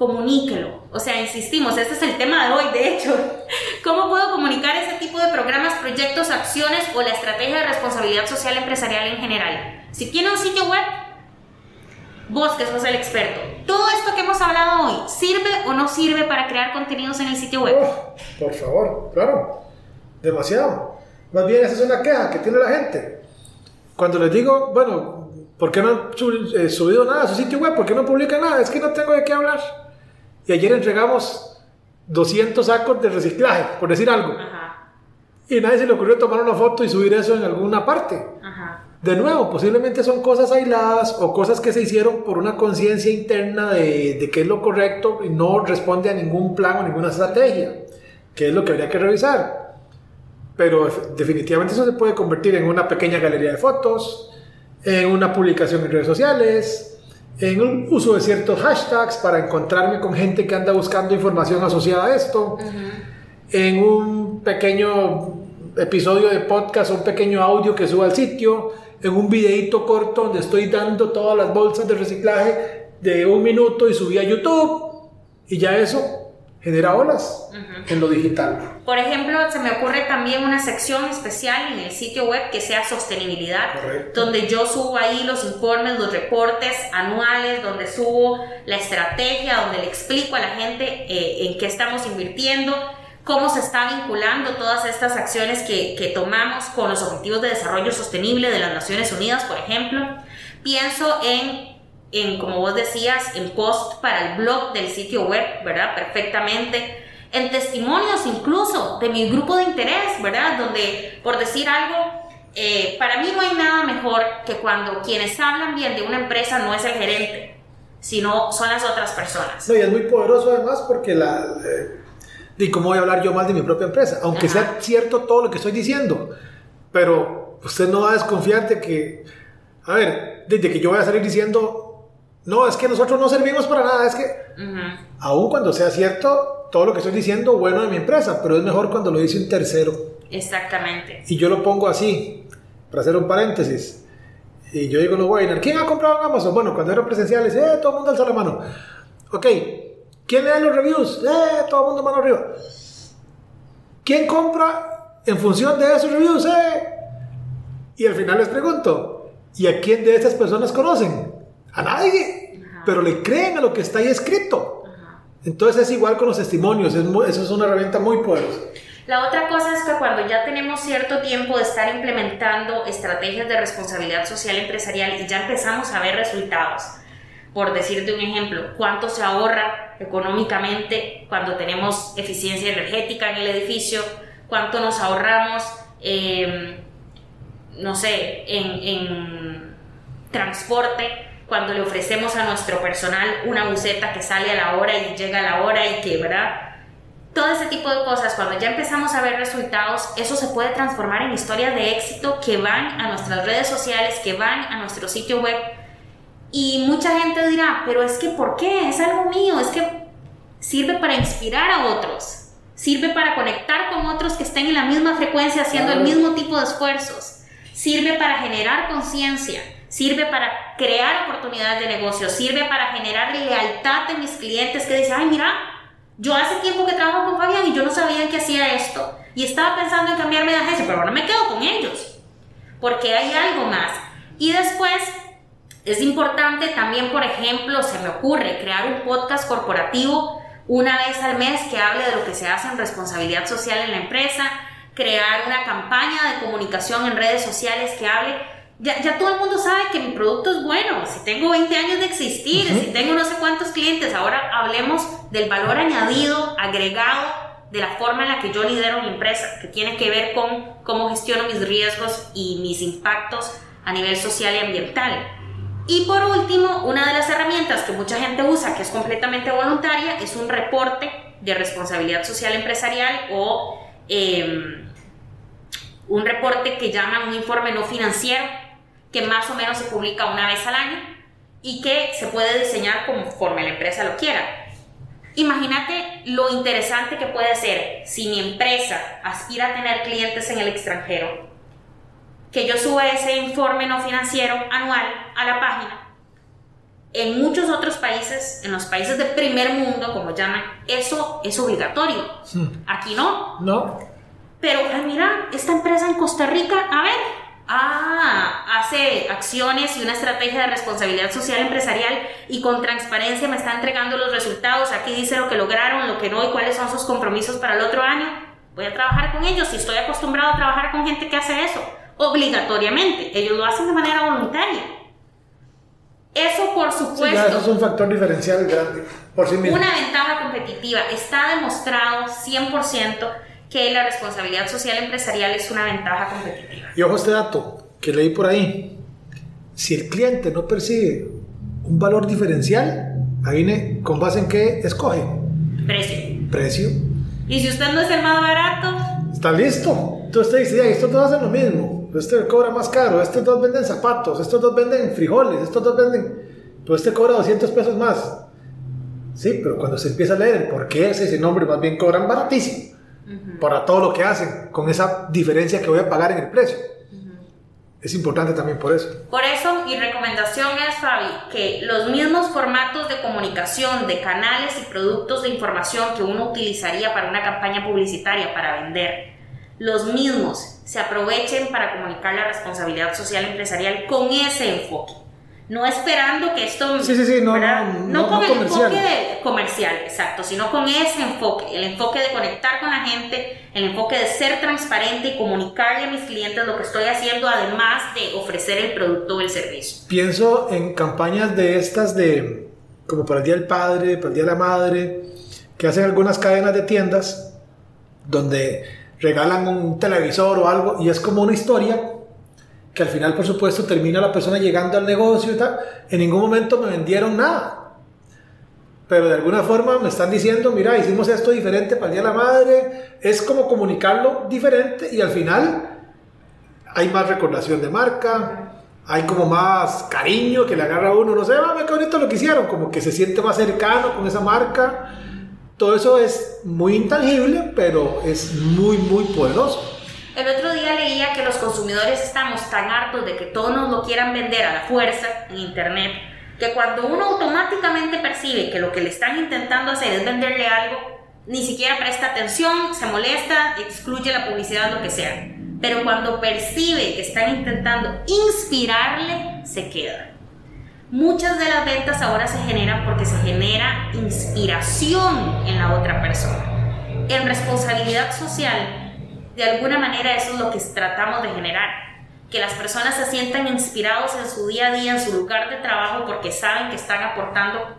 comuníquelo. O sea, insistimos, este es el tema de hoy, de hecho. ¿Cómo puedo comunicar ese tipo de programas, proyectos, acciones o la estrategia de responsabilidad social empresarial en general? Si tiene un sitio web, vos que sos el experto, ¿todo esto que hemos hablado hoy sirve o no sirve para crear contenidos en el sitio web? por favor, claro, demasiado. Más bien esa es una queja que tiene la gente. Cuando les digo, bueno, ¿por qué no han eh, subido nada a su sitio web? ¿Por qué no publica nada? Es que no tengo de qué hablar. Y ayer entregamos 200 sacos de reciclaje, por decir algo. Y nadie se le ocurrió tomar una foto y subir eso en alguna parte. De nuevo, posiblemente son cosas aisladas o cosas que se hicieron por una conciencia interna de, de qué es lo correcto y no responde a ningún plan o ninguna estrategia, que es lo que habría que revisar. Pero definitivamente eso se puede convertir en una pequeña galería de fotos, en una publicación en redes sociales, en un uso de ciertos hashtags para encontrarme con gente que anda buscando información asociada a esto, en un pequeño episodio de podcast, un pequeño audio que suba al sitio, en un videito corto donde estoy dando todas las bolsas de reciclaje de un minuto y subí a YouTube y ya eso genera olas en lo digital. Por ejemplo, se me ocurre también una sección especial en el sitio web que sea sostenibilidad, donde yo subo ahí los informes, los reportes anuales, donde subo la estrategia, donde le explico a la gente eh, en qué estamos invirtiendo, cómo se está vinculando todas estas acciones que, que tomamos con los Objetivos de Desarrollo Sostenible de las Naciones Unidas, por ejemplo. Pienso en en, como vos decías, en post para el blog del sitio web, ¿verdad? Perfectamente. En testimonios incluso de mi grupo de interés, ¿verdad? Donde, por decir algo, eh, para mí no hay nada mejor que cuando quienes hablan bien de una empresa no es el gerente, sino son las otras personas. No, y es muy poderoso además porque la... Eh, ¿Y cómo voy a hablar yo mal de mi propia empresa? Aunque sea cierto todo lo que estoy diciendo, pero usted no va a desconfiar de que, a ver, desde que yo voy a salir diciendo no, es que nosotros no servimos para nada, es que, aun cuando sea cierto todo lo que estoy diciendo, bueno de mi empresa, pero es mejor cuando lo dice un tercero. Exactamente. Y yo lo pongo así, para hacer un paréntesis. Y yo digo, no, bueno, ¿quién ha comprado en Amazon? Bueno, cuando eran presenciales, eh, todo el mundo alza la mano. Ok, ¿quién lee los reviews? Eh, todo el mundo mano arriba. ¿Quién compra en función de esos reviews, eh. Y al final les pregunto, ¿y a quién de esas personas conocen? A nadie. Pero le creen a lo que está ahí escrito. Entonces es igual con los testimonios, es eso es una herramienta muy poderosa. La otra cosa es que cuando ya tenemos cierto tiempo de estar implementando estrategias de responsabilidad social empresarial y ya empezamos a ver resultados, por decirte un ejemplo, cuánto se ahorra económicamente cuando tenemos eficiencia energética en el edificio, cuánto nos ahorramos, em, no sé, en, en transporte, cuando le ofrecemos a nuestro personal una buceta que sale a la hora y llega a la hora y que, ¿verdad? Todo ese tipo de cosas, cuando ya empezamos a ver resultados, eso se puede transformar en historias de éxito que van a nuestras redes sociales, que van a nuestro sitio web. Y mucha gente dirá, pero es que ¿por qué? Es algo mío, es que sirve para inspirar a otros, sirve para conectar con otros que estén en la misma frecuencia haciendo el mismo tipo de esfuerzos, sirve para generar conciencia, sirve para crear oportunidades de negocio, sirve para generar lealtad de mis clientes que dicen, ay, mira, yo hace tiempo que trabajo con Fabián y yo no sabía que hacía esto. Y estaba pensando en cambiarme de agencia, pero ahora me quedo con ellos. Porque hay algo más. Y después es importante también, por ejemplo, se me ocurre crear un podcast corporativo una vez al mes que hable de lo que se hace en responsabilidad social en la empresa, crear una campaña de comunicación en redes sociales que hable ya, todo el mundo sabe que mi producto es bueno, si tengo 20 años de existir, si tengo no sé cuántos clientes, ahora hablemos del valor añadido, agregado, de la forma en la que yo lidero mi empresa, que tiene que ver con cómo gestiono mis riesgos y mis impactos a nivel social y ambiental. Y por último, una de las herramientas que mucha gente usa, que es completamente voluntaria, es un reporte de responsabilidad social empresarial o em, un reporte que llaman un informe no financiero que más o menos se publica una vez al año y que se puede diseñar conforme la empresa lo quiera. Imagínate lo interesante que puede ser si mi empresa aspira a tener clientes en el extranjero, que yo suba ese informe no financiero anual a la página. En muchos otros países, en los países de primer mundo, como llaman, eso es obligatorio. Hmm. Aquí no. No. Pero, mira, esta empresa en Costa Rica, a ver, ah, hace acciones y una estrategia de responsabilidad social empresarial y con transparencia me está entregando los resultados, aquí dice lo que lograron, lo que no y cuáles son sus compromisos para el otro año, voy a trabajar con ellos y estoy acostumbrado a trabajar con gente que hace eso, obligatoriamente, ellos lo hacen de manera voluntaria. Eso, por supuesto. eso es un factor diferencial grande por sí mismo. Una ventaja competitiva. Está demostrado 100% que la responsabilidad social empresarial es una ventaja competitiva. Y ojo este dato que leí por ahí. Si el cliente no percibe un valor diferencial, ahí viene con base en qué escoge. Precio. Precio. Y si usted no es el más barato. Está listo. Entonces usted dice, estos dos hacen lo mismo. Este cobra más caro. Estos dos venden zapatos. Estos dos venden frijoles. Estos dos venden. Pues este cobra 200 pesos más. Sí, pero cuando se empieza a leer el por qué ese nombre, más bien cobran baratísimo para todo lo que hacen, con esa diferencia que voy a pagar en el precio. Es importante también por eso. Por eso mi recomendación es, Fabi, que los mismos formatos de comunicación, de canales y productos de información que uno utilizaría para una campaña publicitaria, para vender, los mismos se aprovechen para comunicar la responsabilidad social empresarial con ese enfoque no esperando que esto... Sí, sí, sí, no, no, con el enfoque comercial, exacto, sino con ese enfoque, el enfoque de conectar con la gente, el enfoque de ser transparente y comunicarle a mis clientes lo que estoy haciendo, además de ofrecer el producto o el servicio. Pienso en campañas de estas de, como para el Día del Padre, para el Día de la Madre, que hacen algunas cadenas de tiendas donde regalan un televisor o algo y es como una historia que al final, por supuesto, termina la persona llegando al negocio y tal. En ningún momento me vendieron nada. Pero de alguna forma me están diciendo, mira, hicimos esto diferente para el Día de la Madre. Es como comunicarlo diferente y al final hay más recordación de marca, hay como más cariño que le agarra uno, no sé, ah, qué bonito lo que hicieron, como que se siente más cercano con esa marca. Todo eso es muy intangible, pero es muy, muy poderoso. Que los consumidores estamos tan hartos de que todos nos lo quieran vender a la fuerza en Internet, que cuando uno automáticamente percibe que lo que le están intentando hacer es venderle algo, ni siquiera presta atención, se molesta, excluye la publicidad, lo que sea. Pero cuando percibe que están intentando inspirarle, se queda. Muchas de las ventas ahora se generan porque se genera inspiración en la otra persona. En responsabilidad social, de alguna manera eso es lo que tratamos de generar. Que las personas se sientan inspirados en su día a día, en su lugar de trabajo, porque saben que están aportando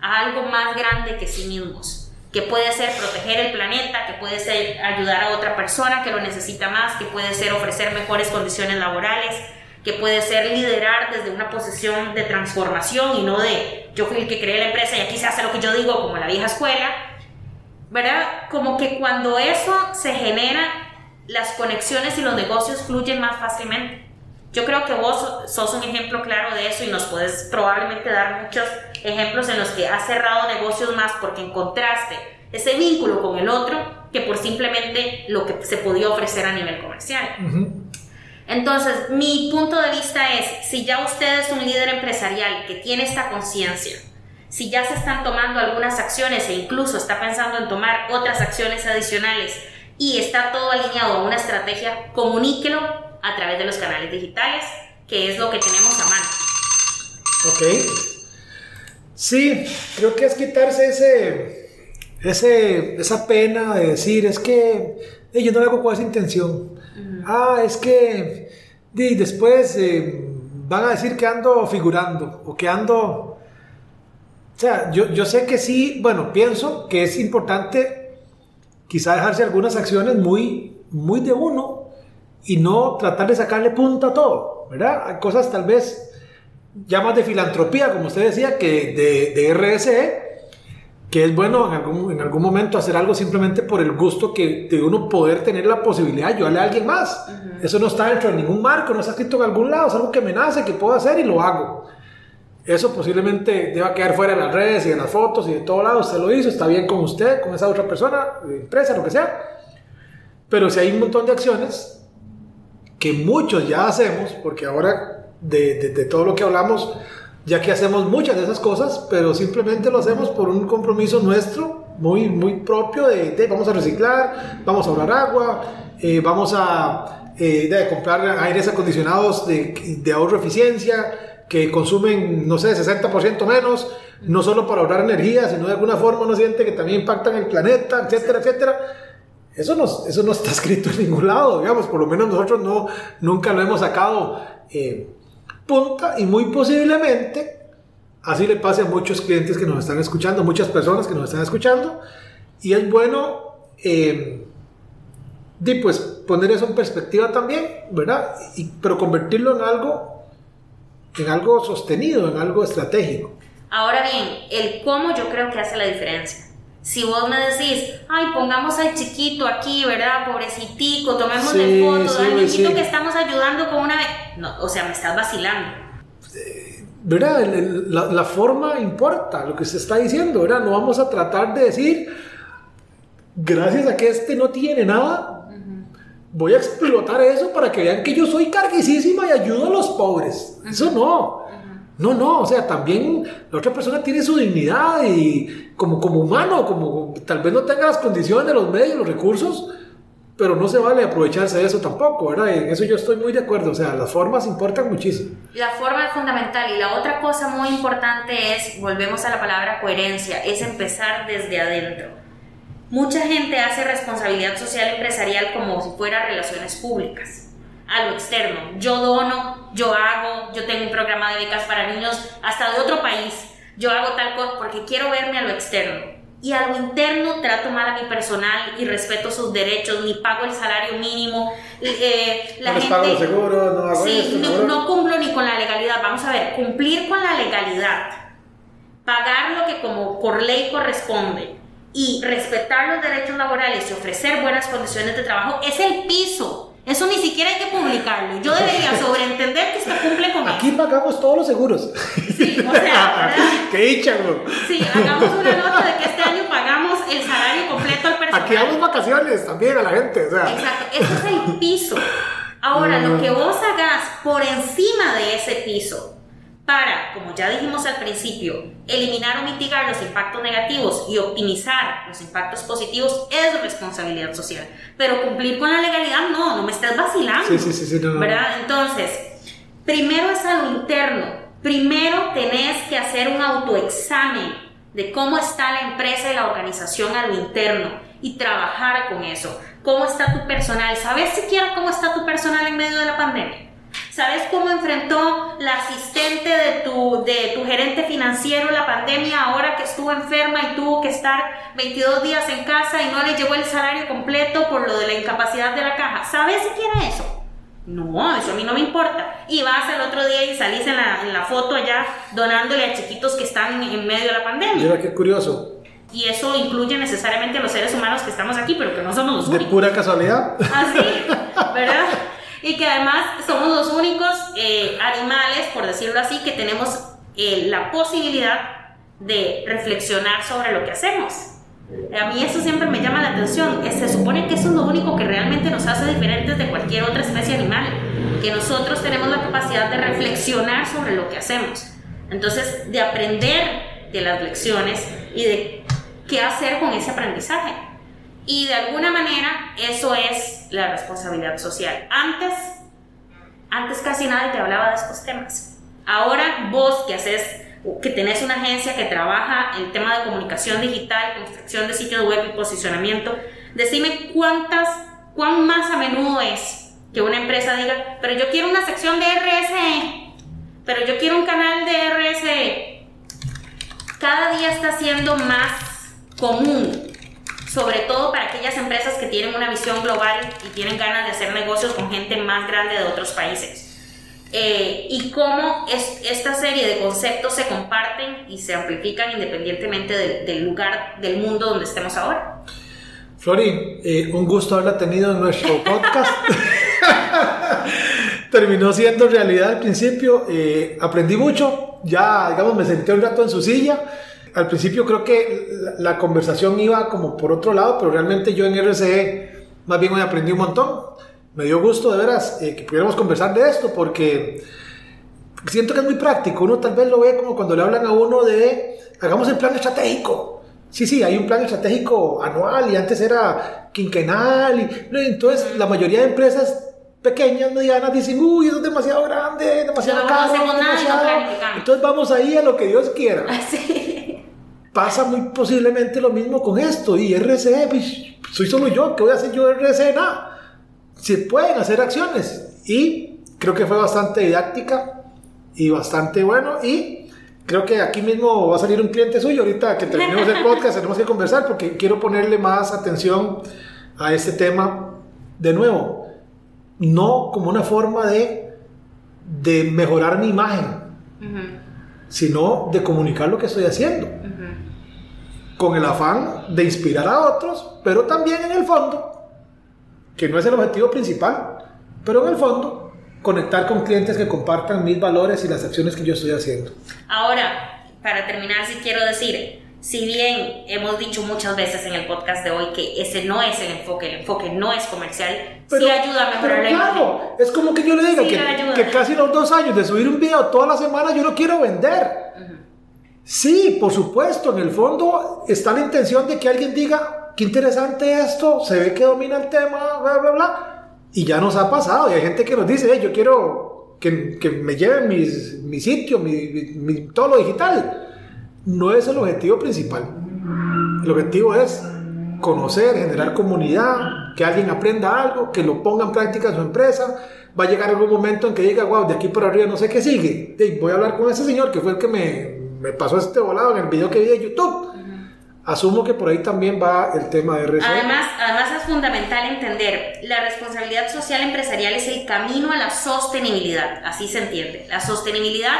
a algo más grande que sí mismos. Que puede ser proteger el planeta, que puede ser ayudar a otra persona que lo necesita más, que puede ser ofrecer mejores condiciones laborales, que puede ser liderar desde una posición de transformación y no de yo fui el que creé la empresa y aquí se hace lo que yo digo como la vieja escuela, ¿verdad? Como que cuando eso se genera, las conexiones y los negocios fluyen más fácilmente. Yo creo que vos sos un ejemplo claro de eso y nos puedes probablemente dar muchos ejemplos en los que has cerrado negocios más porque encontraste ese vínculo con el otro que por simplemente lo que se podía ofrecer a nivel comercial. Entonces, mi punto de vista es, si ya usted es un líder empresarial que tiene esta conciencia, si ya se están tomando algunas acciones e incluso está pensando en tomar otras acciones adicionales y está todo alineado a una estrategia, comuníquelo a través de los canales digitales, que es lo que tenemos a mano. Ok. Sí, creo que es quitarse ese, ese, esa pena de decir, es que yo no lo hago con esa intención ah, es que y después eh, van a decir que ando figurando o que ando... O sea, yo, yo sé que sí, bueno, pienso que es importante quizá dejarse algunas acciones muy, muy de uno y no tratar de sacarle punta a todo, ¿verdad? Hay cosas tal vez ya más de filantropía, como usted decía, que de, de RSE, que es bueno en algún, en algún momento hacer algo simplemente por el gusto que de uno poder tener la posibilidad de ayudarle a alguien más. Eso no está dentro de ningún marco, no está escrito en algún lado, es algo que me nace, que puedo hacer y lo hago. Eso posiblemente deba quedar fuera de las redes y de las fotos y de todo lado. Usted lo hizo, está bien con usted, con esa otra persona, empresa, lo que sea. Pero si hay un montón de acciones que muchos ya hacemos, porque ahora de, de, de todo lo que hablamos, ya que hacemos muchas de esas cosas, pero simplemente lo hacemos por un compromiso nuestro, muy, muy propio, de, vamos a reciclar, vamos a ahorrar agua, eh, vamos a eh, comprar aires acondicionados de, de ahorro eficiencia, que consumen, no sé, 60% menos, no solo para ahorrar energía, sino de alguna forma uno siente que también impactan el planeta, etcétera, etcétera. Eso no, eso no está escrito en ningún lado, digamos, por lo menos nosotros no, nunca lo hemos sacado. Eh, punta y muy posiblemente así le pase a muchos clientes que nos están escuchando, muchas personas que nos están escuchando y es bueno eh, pues poner eso en perspectiva también, ¿verdad? Y, pero convertirlo en algo, en algo sostenido, en algo estratégico. Ahora bien, el cómo yo creo que hace la diferencia. Si vos me decís, ay, pongamos al chiquito aquí, ¿verdad? Pobrecitico, tomémosle fotos, al niñito que estamos ayudando con una... No, o sea, me estás vacilando. Eh, ¿Verdad? La, la, forma importa, lo que se está diciendo, ¿verdad? No vamos a tratar de decir, gracias a que este no tiene nada, voy a explotar eso para que vean que yo soy carguisísima y ayudo a los pobres. Eso no. No, no, o sea, también la otra persona tiene su dignidad y como, como humano, como tal vez no tenga las condiciones de los medios, los recursos, pero no se vale aprovecharse de eso tampoco, ¿verdad? En eso yo estoy muy de acuerdo, o sea, las formas importan muchísimo. La forma es fundamental y la otra cosa muy importante es, volvemos a la palabra coherencia, es empezar desde adentro. Mucha gente hace responsabilidad social empresarial como si fuera relaciones públicas a lo externo. Yo dono, yo hago, yo tengo un programa de becas para niños hasta de otro país. Yo hago tal cosa porque quiero verme a lo externo. Y a lo interno trato mal a mi personal y respeto sus derechos, ni pago el salario mínimo. Eh, la no gente, pago seguro, no hago sí, no, cumplo ni con la legalidad. Vamos a ver, cumplir con la legalidad, pagar lo que como por ley corresponde y respetar los derechos laborales y ofrecer buenas condiciones de trabajo es el piso eso ni siquiera hay que publicarlo. Yo debería sobreentender que usted cumple con Aquí pagamos todos los seguros. Sí, o sea, ¡Qué dicha, Sí, hagamos una nota de que este año pagamos el salario completo al personal. Aquí damos vacaciones también a la gente, o sea. Exacto, eso es el piso. Ahora, lo que vos hagas por encima de ese piso para, como ya dijimos al principio, eliminar o mitigar los impactos negativos y optimizar los impactos positivos es responsabilidad social. Pero cumplir con la legalidad, no, no me estás vacilando. Sí, sí, sí, no, no. ¿Verdad? Entonces, primero es a lo interno. Primero tenés que hacer un autoexamen de cómo está la empresa y la organización a lo interno y trabajar con eso. ¿Cómo está tu personal? ¿Sabes siquiera cómo está tu personal en medio de la pandemia? ¿Sabes cómo enfrentó la asistente de tu, de tu gerente financiero la pandemia ahora que estuvo enferma y tuvo que estar 22 días en casa y no le llegó el salario completo por lo de la incapacidad de la caja? ¿Sabes siquiera eso? No, eso a mí no me importa. Y vas al otro día y salís en la, en la foto allá donándole a chiquitos que están en medio de la pandemia. Mira qué curioso. Y eso incluye necesariamente a los seres humanos que estamos aquí, pero que no somos los De únicos. pura casualidad. Así, ¿verdad? Y que además somos los únicos eh, animales, por decirlo así, que tenemos eh, la posibilidad de reflexionar sobre lo que hacemos. A mí eso siempre me llama la atención. Se supone que eso es lo único que realmente nos hace diferentes de cualquier otra especie animal, que nosotros tenemos la capacidad de reflexionar sobre lo que hacemos. Entonces, de aprender de las lecciones y de qué hacer con ese aprendizaje. Y de alguna manera eso es la responsabilidad social. Antes, antes casi nadie te hablaba de estos temas. Ahora vos que haces, que tenés una agencia que trabaja el tema de comunicación digital, construcción de sitios web y posicionamiento, decime cuántas, cuán más a menudo es que una empresa diga, pero yo quiero una sección de RSE, pero yo quiero un canal de RSE. Cada día está siendo más común sobre todo aquellas empresas que tienen una visión global y tienen ganas de hacer negocios con gente más grande de otros países. Eh, y cómo es, esta serie de conceptos se comparten y se amplifican independientemente del, del lugar del mundo donde estemos ahora. Flori, eh, un gusto haberla tenido en nuestro podcast. Terminó siendo realidad al principio. eh, aprendí mucho. Ya, digamos, me senté un rato en su silla. Al principio creo que la, la conversación iba como por otro lado, pero realmente yo en RCE más bien hoy aprendí un montón. Me dio gusto de veras eh, que pudiéramos conversar de esto porque siento que es muy práctico. Uno tal vez lo ve como cuando le hablan a uno de hagamos el plan estratégico. Sí, sí, hay un plan estratégico anual y antes era quinquenal. Y, no, entonces la mayoría de empresas pequeñas, medianas, dicen, uy, eso es demasiado grande, demasiado No, no caro. nada no demasiado". planificamos. Entonces vamos ahí a lo que Dios quiera. Así. Pasa muy posiblemente lo mismo con esto. Y RCE, pues, soy solo yo, ¿qué voy a hacer yo de RCE? Nada. Se pueden hacer acciones. Y creo que fue bastante didáctica y bastante bueno. Y creo que aquí mismo va a salir un cliente suyo. Ahorita que terminemos el podcast, tenemos que conversar porque quiero ponerle más atención a este tema. De nuevo, no como una forma de, de mejorar mi imagen, Ujú, sino de comunicar lo que estoy haciendo. Con el afán de inspirar a otros, pero también en el fondo, que no es el objetivo principal, pero en el fondo, conectar con clientes que compartan mis valores y las acciones que yo estoy haciendo. Ahora, para terminar, sí quiero decir, si bien hemos dicho muchas veces en el podcast de hoy que ese no es el enfoque, el enfoque no es comercial, sí ayuda a mejorar pero claro, es como que yo le diga Sí, que, que casi los dos años de subir un video toda la semana yo lo quiero vender. Ujú. Sí, por supuesto, en el fondo está la intención de que alguien diga, qué interesante esto, se ve que domina el tema, bla, bla, bla. Y ya nos ha pasado, y hay gente que nos dice, "Hey, yo quiero que, me lleven mi sitio, mi, mi- todo lo digital. No es el objetivo principal. El objetivo es conocer, generar comunidad, que alguien aprenda algo, que lo ponga en práctica en su empresa. Va a llegar algún momento en que diga, wow, de aquí por arriba no sé qué sigue. Voy a hablar con ese señor que fue el que me, me pasó este volado en el video que vi de YouTube. Asumo que por ahí también va el tema de RC. Además, además es fundamental entender, la responsabilidad social empresarial es el camino a la sostenibilidad, así se entiende. La sostenibilidad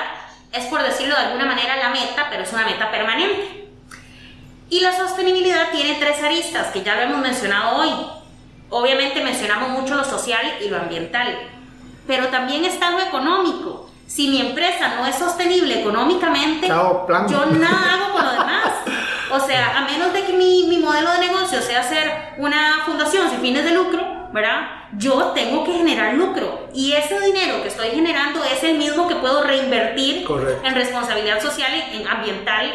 es, por decirlo de alguna manera, la meta, pero es una meta permanente. Y la sostenibilidad tiene tres aristas que ya lo hemos mencionado hoy. Obviamente mencionamos mucho lo social y lo ambiental, pero también está lo económico. Si mi empresa no es sostenible económicamente, Chao, yo nada hago con lo demás. O sea, a menos de que mi, mi modelo de negocio sea ser una fundación sin fines de lucro, ¿verdad? Yo tengo que generar lucro y ese dinero que estoy generando es el mismo que puedo reinvertir en responsabilidad social, en ambiental,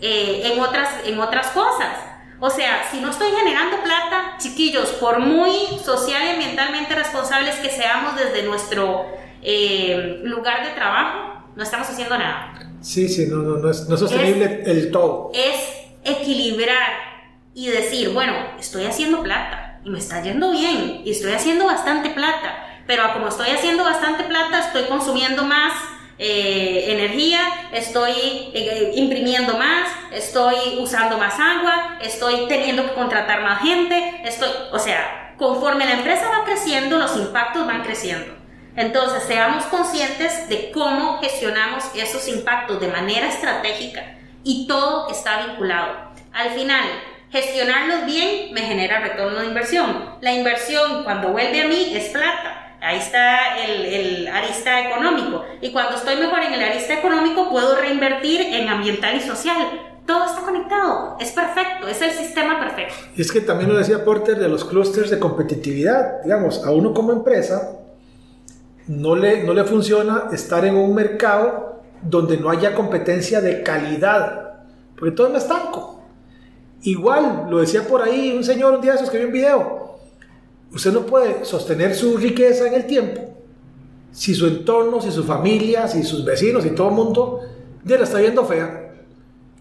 eh, en, otras, en otras cosas. O sea, si no estoy generando plata, chiquillos, por muy social y ambientalmente responsables que seamos desde nuestro eh, lugar de trabajo, no estamos haciendo nada. Sí, sí, no, no, no, es, no es sostenible el todo. Es equilibrar y decir, bueno, estoy haciendo plata y me está yendo bien y estoy haciendo bastante plata, pero como estoy haciendo bastante plata, estoy consumiendo más eh, energía, estoy eh, imprimiendo más, estoy usando más agua, estoy teniendo que contratar más gente, estoy, o sea, conforme la empresa va creciendo, los impactos van creciendo. Entonces, seamos conscientes de cómo gestionamos esos impactos de manera estratégica y todo está vinculado. Al final, gestionarlos bien me genera retorno de inversión. La inversión cuando vuelve a mí es plata. Ahí está el, el, arista económico. Y cuando estoy mejor en el arista económico puedo reinvertir en ambiental y social. Todo está conectado. Es perfecto. Es el sistema perfecto. Y es que también lo decía Porter de los clústeres de competitividad. Digamos, a uno como empresa no le, no le funciona estar en un mercado donde no haya competencia de calidad. Porque todo es estanco. Igual, lo decía por ahí un señor un día se escribió un video. Usted no puede sostener su riqueza en el tiempo si su entorno, si su familia, si sus vecinos y todo el mundo ya la está viendo fea.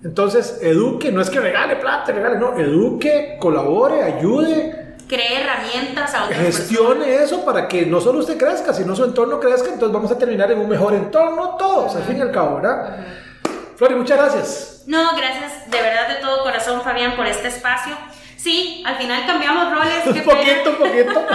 Entonces, eduque, no es que regale plata, regale, no, eduque, colabore, ayude. Cree herramientas a Gestione eso para que no solo usted crezca, sino su entorno crezca, entonces vamos a terminar en un mejor entorno todos, al fin y al cabo, ¿verdad? Flori, muchas gracias. No, gracias de verdad de todo corazón, Fabián, por este espacio. Sí, al final cambiamos roles. Un poquito, poquito.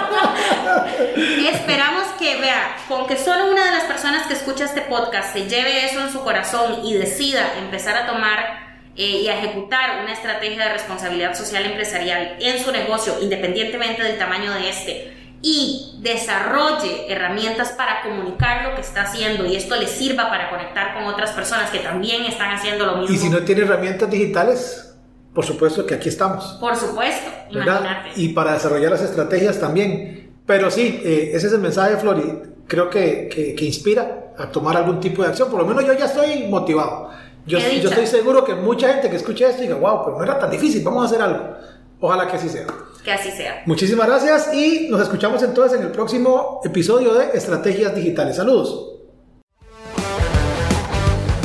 Esperamos que, vea, con que solo una de las personas que escucha este podcast se lleve eso en su corazón y decida empezar a tomar eh, y a ejecutar una estrategia de responsabilidad social empresarial en su negocio, independientemente del tamaño de este, y desarrolle herramientas para comunicar lo que está haciendo y esto le sirva para conectar con otras personas que también están haciendo lo mismo. Y si no tiene herramientas digitales, por supuesto que aquí estamos. Por supuesto, imagínate. Y para desarrollar las estrategias también. Pero sí, eh, ese es el mensaje de Flori. Creo que, que, inspira a tomar algún tipo de acción. Por lo menos yo ya estoy motivado. Yo, yo estoy seguro que mucha gente que escuche esto diga, wow, pero no era tan difícil, vamos a hacer algo. Ojalá que así sea. Que así sea. Muchísimas gracias y nos escuchamos entonces en el próximo episodio de Estrategias Digitales. Saludos.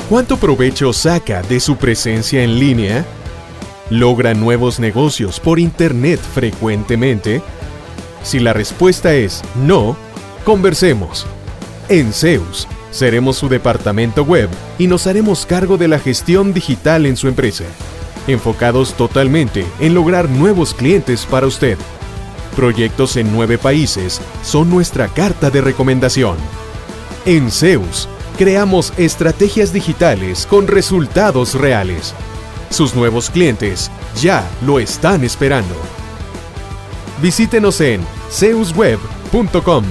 ¿Cuánto provecho saca de su presencia en línea? ¿Logra nuevos negocios por Internet frecuentemente? Si la respuesta es no, conversemos. En Zeus, seremos su departamento web y nos haremos cargo de la gestión digital en su empresa enfocados totalmente en lograr nuevos clientes para usted. Proyectos en nueve países son nuestra carta de recomendación. En Zeus, creamos estrategias digitales con resultados reales. Sus nuevos clientes ya lo están esperando. Visítenos en zeusweb.com.